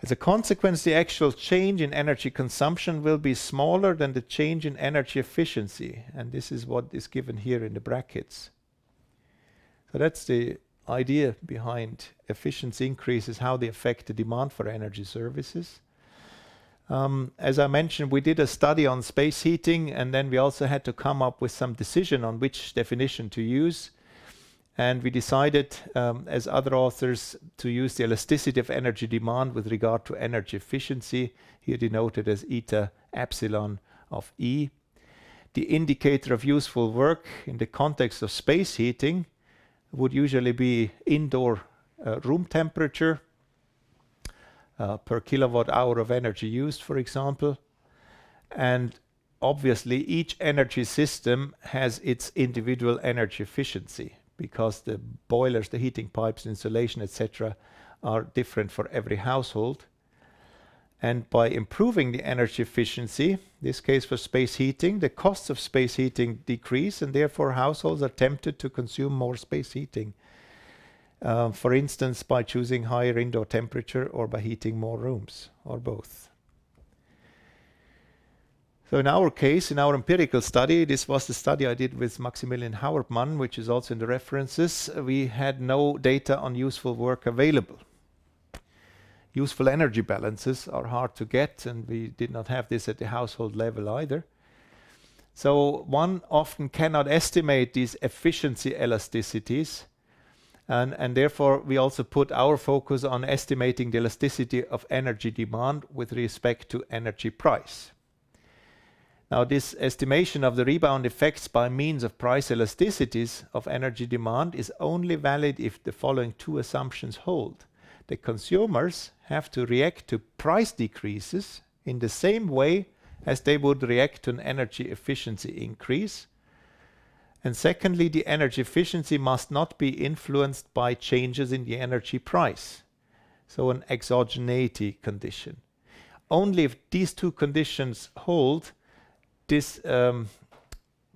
As a consequence, the actual change in energy consumption will be smaller than the change in energy efficiency, and this is what is given here in the brackets. So that's the idea behind efficiency increases, how they affect the demand for energy services. Um, as I mentioned, we did a study on space heating, and then we also had to come up with some decision on which definition to use. And we decided, um, as other authors, to use the elasticity of energy demand with regard to energy efficiency, here denoted as eta epsilon of E. The indicator of useful work in the context of space heating would usually be indoor uh, room temperature uh, per kilowatt hour of energy used, for example. And obviously, each energy system has its individual energy efficiency because the boilers, the heating pipes, insulation, et cetera, are different for every household. And by improving the energy efficiency, this case for space heating, the costs of space heating decrease, and therefore households are tempted to consume more space heating, um, for instance, by choosing higher indoor temperature or by heating more rooms, or both. So in our case, in our empirical study, this was the study I did with Maximilian Hauertmann, which is also in the references, we had no data on useful work available. Useful energy balances are hard to get, and we did not have this at the household level either. So one often cannot estimate these efficiency elasticities, and therefore, we also put our focus on estimating the elasticity of energy demand with respect to energy price. Now, this estimation of the rebound effects by means of price elasticities of energy demand is only valid if the following two assumptions hold. The consumers have to react to price decreases in the same way as they would react to an energy efficiency increase. And secondly, the energy efficiency must not be influenced by changes in the energy price, so an exogeneity condition. Only if these two conditions hold, this um,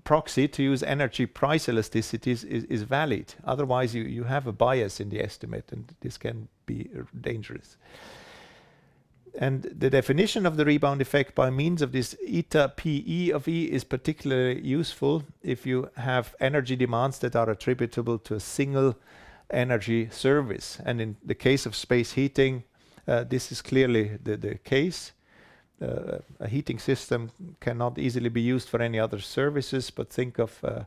proxy to use energy price elasticities is valid. Otherwise, you have a bias in the estimate, and this can be uh, dangerous. And the definition of the rebound effect by means of this eta PE of E is particularly useful if you have energy demands that are attributable to a single energy service. And in the case of space heating, uh, this is clearly the case. A heating system cannot easily be used for any other services, but think of uh,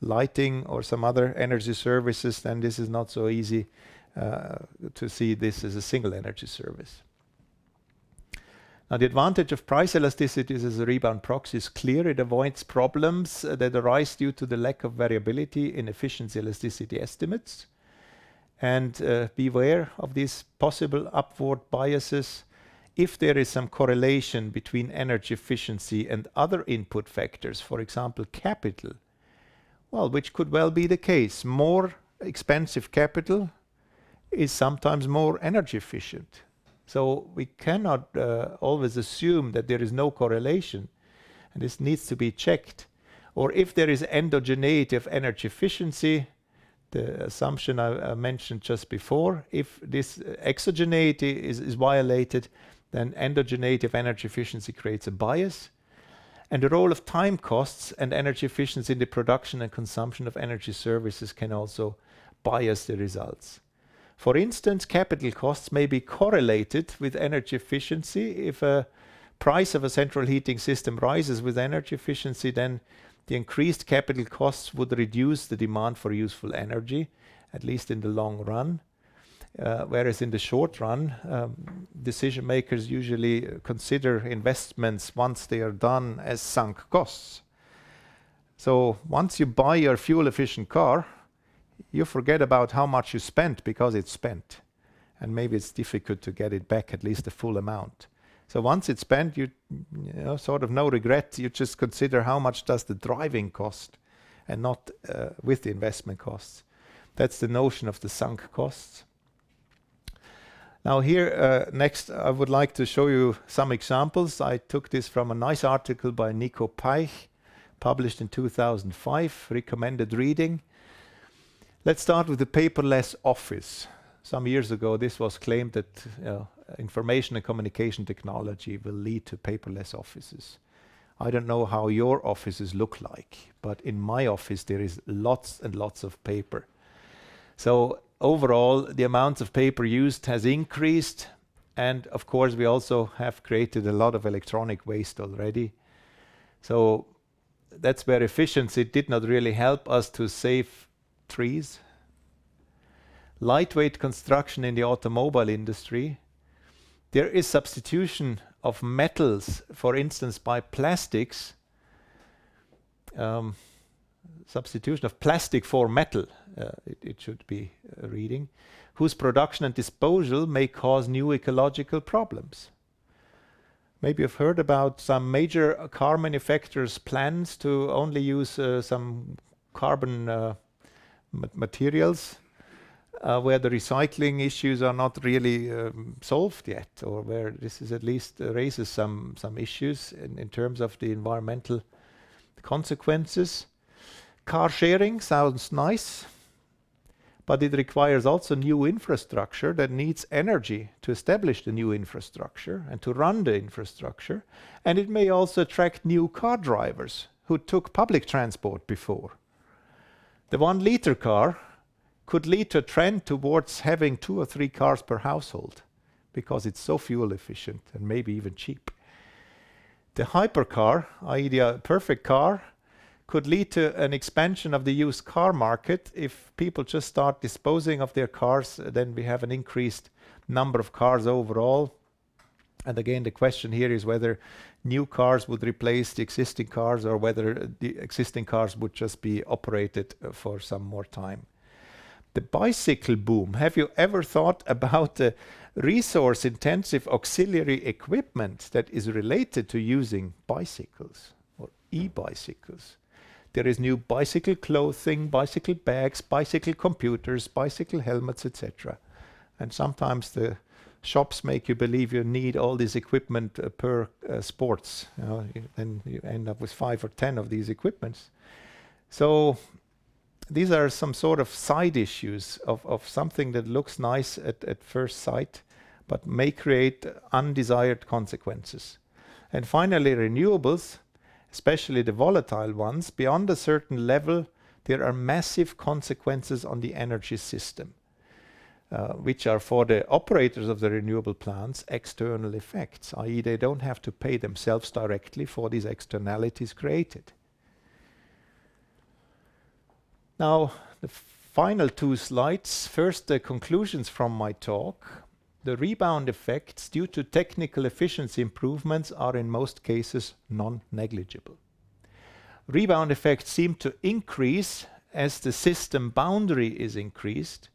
lighting or some other energy services, then this is not so easy uh, to see this as a single energy service. Now, the advantage of price elasticity as a rebound proxy is clear. It avoids problems that arise due to the lack of variability in efficiency elasticity estimates. And uh, beware of these possible upward biases if there is some correlation between energy efficiency and other input factors, for example, capital. Well, which could well be the case. More expensive capital is sometimes more energy efficient. So we cannot uh, always assume that there is no correlation, and this needs to be checked. Or if there is endogeneity of energy efficiency, the assumption I mentioned just before. If this uh, exogeneity is violated, then endogeneity of energy efficiency creates a bias. And the role of time costs and energy efficiency in the production and consumption of energy services can also bias the results. For instance, capital costs may be correlated with energy efficiency. If a price of a central heating system rises with energy efficiency, then the increased capital costs would reduce the demand for useful energy, at least in the long run. Uh, whereas in the short run, um, decision-makers usually consider investments once they are done as sunk costs. So once you buy your fuel-efficient car, you forget about how much you spent because it's spent, and maybe it's difficult to get it back, at least the full amount. So once it's spent, you know, sort of no regret. You just consider how much does the driving cost and not uh, with the investment costs. That's the notion of the sunk costs. Now here, uh, next, I would like to show you some examples. I took this from a nice article by Niko Paech, published in 2005, recommended reading. Let's start with the paperless office. Some years ago, this was claimed that information and communication technology will lead to paperless offices. I don't know how your offices look like, but in my office, there is lots and lots of paper. Overall, the amount of paper used has increased, and of course, we also have created a lot of electronic waste already. So that's where efficiency did not really help us to save trees. Lightweight construction in the automobile industry. There is substitution of metals, for instance, by plastics. Um, Substitution of plastic for metal, uh, it should be uh, reading, whose production and disposal may cause new ecological problems. Maybe you've heard about some major car manufacturers' plans to only use uh, some carbon materials, where the recycling issues are not really um, solved yet, or where this is at least raises some issues in terms of the environmental consequences. Car sharing sounds nice, but it requires also new infrastructure that needs energy to establish the new infrastructure and to run the infrastructure, and it may also attract new car drivers who took public transport before. The 1-liter car could lead to a trend towards having two or three cars per household because it's so fuel efficient and maybe even cheap. The hypercar, i.e., the perfect car, could lead to an expansion of the used car market. If people just start disposing of their cars, then we have an increased number of cars overall. And again, the question here is whether new cars would replace the existing cars or whether the existing cars would just be operated for some more time. The bicycle boom. Have you ever thought about the resource-intensive auxiliary equipment that is related to using bicycles or e-bicycles? There is new bicycle clothing, bicycle bags, bicycle computers, bicycle helmets, etc. And Sometimes the shops make you believe you need all this equipment uh, per uh, sports. You know, then you end up with five or 10 of these equipments. So these are some sort of side issues of of something that looks nice at, at first sight, but may create undesired consequences. And finally, renewables, especially the volatile ones, beyond a certain level, there are massive consequences on the energy system, uh, which are for the operators of the renewable plants, external effects, i.e., they don't have to pay themselves directly for these externalities created. Now, the final two slides. First, the conclusions from my talk. The rebound effects due to technical efficiency improvements are in most cases non-negligible. Rebound effects seem to increase as the system boundary is increased,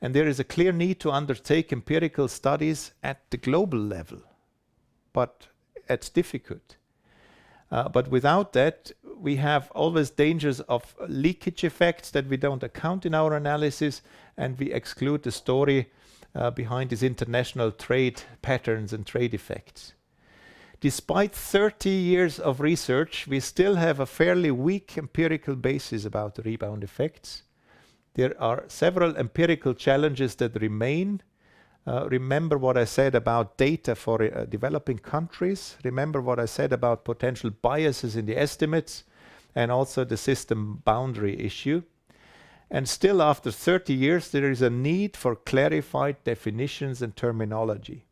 and there is a clear need to undertake empirical studies at the global level, but it's difficult. Uh, but without that, we have always dangers of leakage effects that we don't account in our analysis, and we exclude the story Uh, behind these international trade patterns and trade effects. Despite 30 years of research, we still have a fairly weak empirical basis about the rebound effects. There are several empirical challenges that remain. Uh, remember what I said about data for uh, developing countries. Remember what I said about potential biases in the estimates and also the system boundary issue. And still after 30 years, there is a need for clarified definitions and terminology.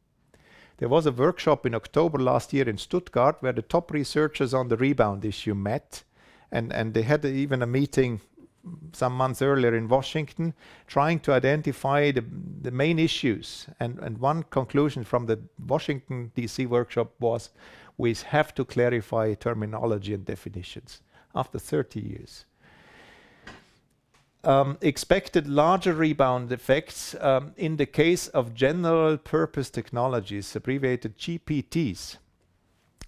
There was a workshop in October last year in Stuttgart where the top researchers on the rebound issue met, and and they had even a meeting some months earlier in Washington trying to identify the main issues. And, and one conclusion from the Washington, D.C. workshop was we have to clarify terminology and definitions after 30 years. Um, expected larger rebound effects um, in the case of general purpose technologies, abbreviated GPTs,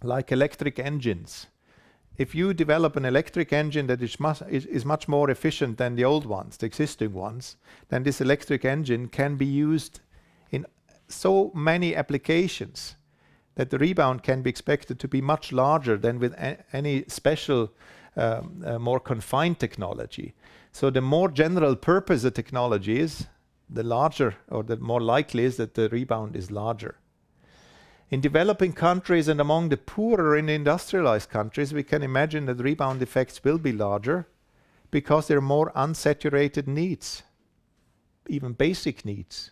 like electric engines. If you develop an electric engine that is much more efficient than the old ones, the existing ones, then this electric engine can be used in so many applications that the rebound can be expected to be much larger than with any special, um, uh, more confined technology. So the more general purpose the technology is, the larger or the more likely is that the rebound is larger. In developing countries and among the poorer and industrialized countries, we can imagine that rebound effects will be larger because there are more unsaturated needs, even basic needs.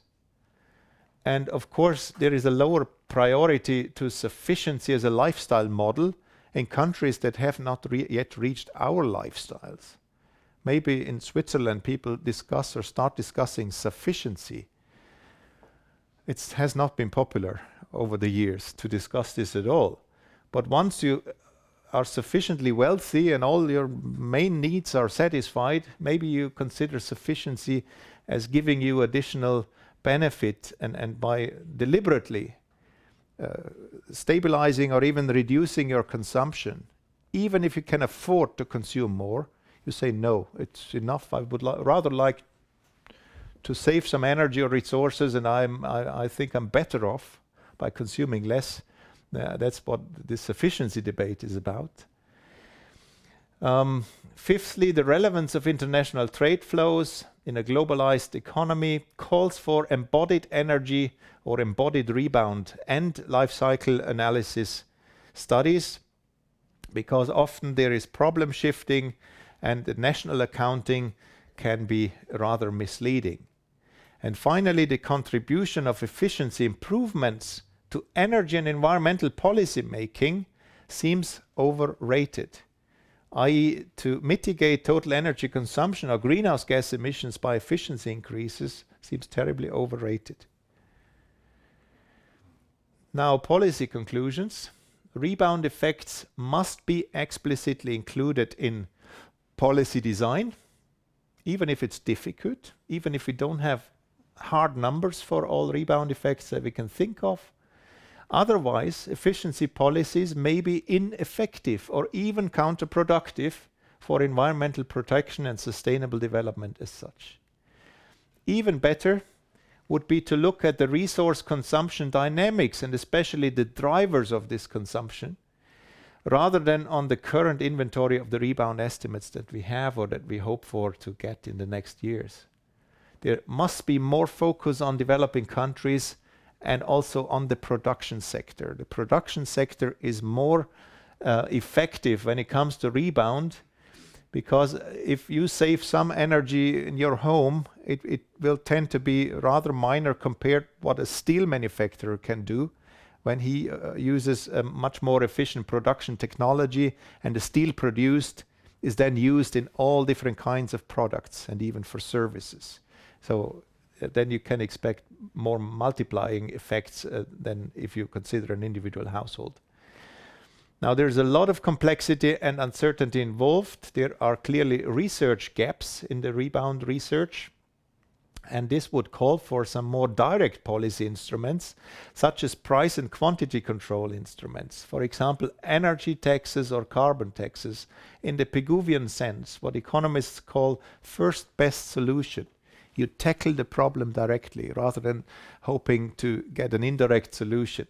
And of course, there is a lower priority to sufficiency as a lifestyle model in countries that have not yet reached our lifestyles. Maybe in Switzerland, people discuss or start discussing sufficiency. It has not been popular over the years to discuss this at all. But once you are sufficiently wealthy and all your main needs are satisfied, maybe you consider sufficiency as giving you additional benefit and and by deliberately uh, stabilizing or even reducing your consumption. Even if you can afford to consume more, you say, "No, it's enough. I would rather like to save some energy or resources, and I think I'm better off by consuming less." That's what this sufficiency debate is about. Um, fifthly, the relevance of international trade flows in a globalized economy calls for embodied energy or embodied rebound and life cycle analysis studies, because often there is problem shifting and the national accounting can be rather misleading. And finally, the contribution of efficiency improvements to energy and environmental policy making seems overrated, i.e., to mitigate total energy consumption or greenhouse gas emissions by efficiency increases seems terribly overrated. Now, policy conclusions. Rebound effects must be explicitly included in policy design, even if it's difficult, even if we don't have hard numbers for all rebound effects that we can think of. Otherwise, efficiency policies may be ineffective or even counterproductive for environmental protection and sustainable development as such. Even better would be to look at the resource consumption dynamics and especially the drivers of this consumption, rather than on the current inventory of the rebound estimates that we have or that we hope for to get in the next years. There must be more focus on developing countries and also on the production sector. The production sector is more uh, effective when it comes to rebound because if you save some energy in your home, it will tend to be rather minor compared what a steel manufacturer can do when he uh, uses a much more efficient production technology, and the steel produced is then used in all different kinds of products and even for services. So uh, then you can expect more multiplying effects uh, than if you consider an individual household. Now, there's a lot of complexity and uncertainty involved. There are clearly research gaps in the rebound research, and this would call for some more direct policy instruments, such as price and quantity control instruments. For example, energy taxes or carbon taxes in the Pigouvian sense, what economists call first best solution. You tackle the problem directly rather than hoping to get an indirect solution.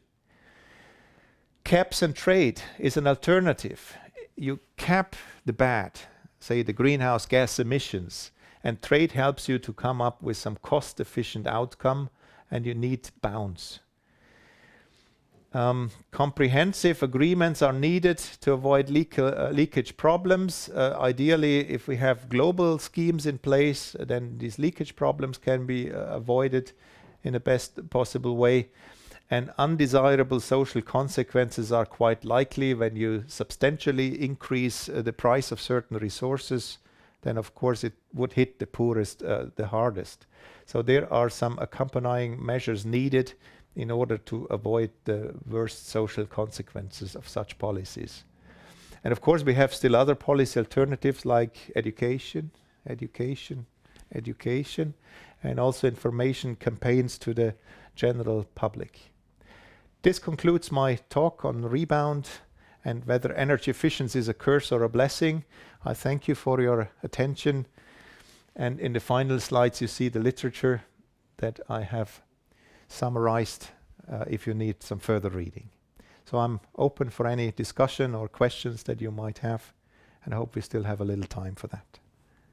Caps and trade is an alternative. You cap the bad, say the greenhouse gas emissions, and trade helps you to come up with some cost-efficient outcome, and you need bounds. Um, comprehensive agreements are needed to avoid uh, leakage problems. Uh, ideally, if we have global schemes in place, then these leakage problems can be uh, avoided in the best possible way. And undesirable social consequences are quite likely when you substantially increase the price of certain resources, then of course it would hit the poorest uh, the hardest. So there are some accompanying measures needed in order to avoid the worst social consequences of such policies. And of course, we have still other policy alternatives like education, education, education, and also information campaigns to the general public. This concludes my talk on rebound and whether energy efficiency is a curse or a blessing. I thank you for your attention. And in the final slides, you see the literature that I have summarized, uh, if you need some further reading. So I'm open for any discussion or questions that you might have, and I hope we still have a little time for that.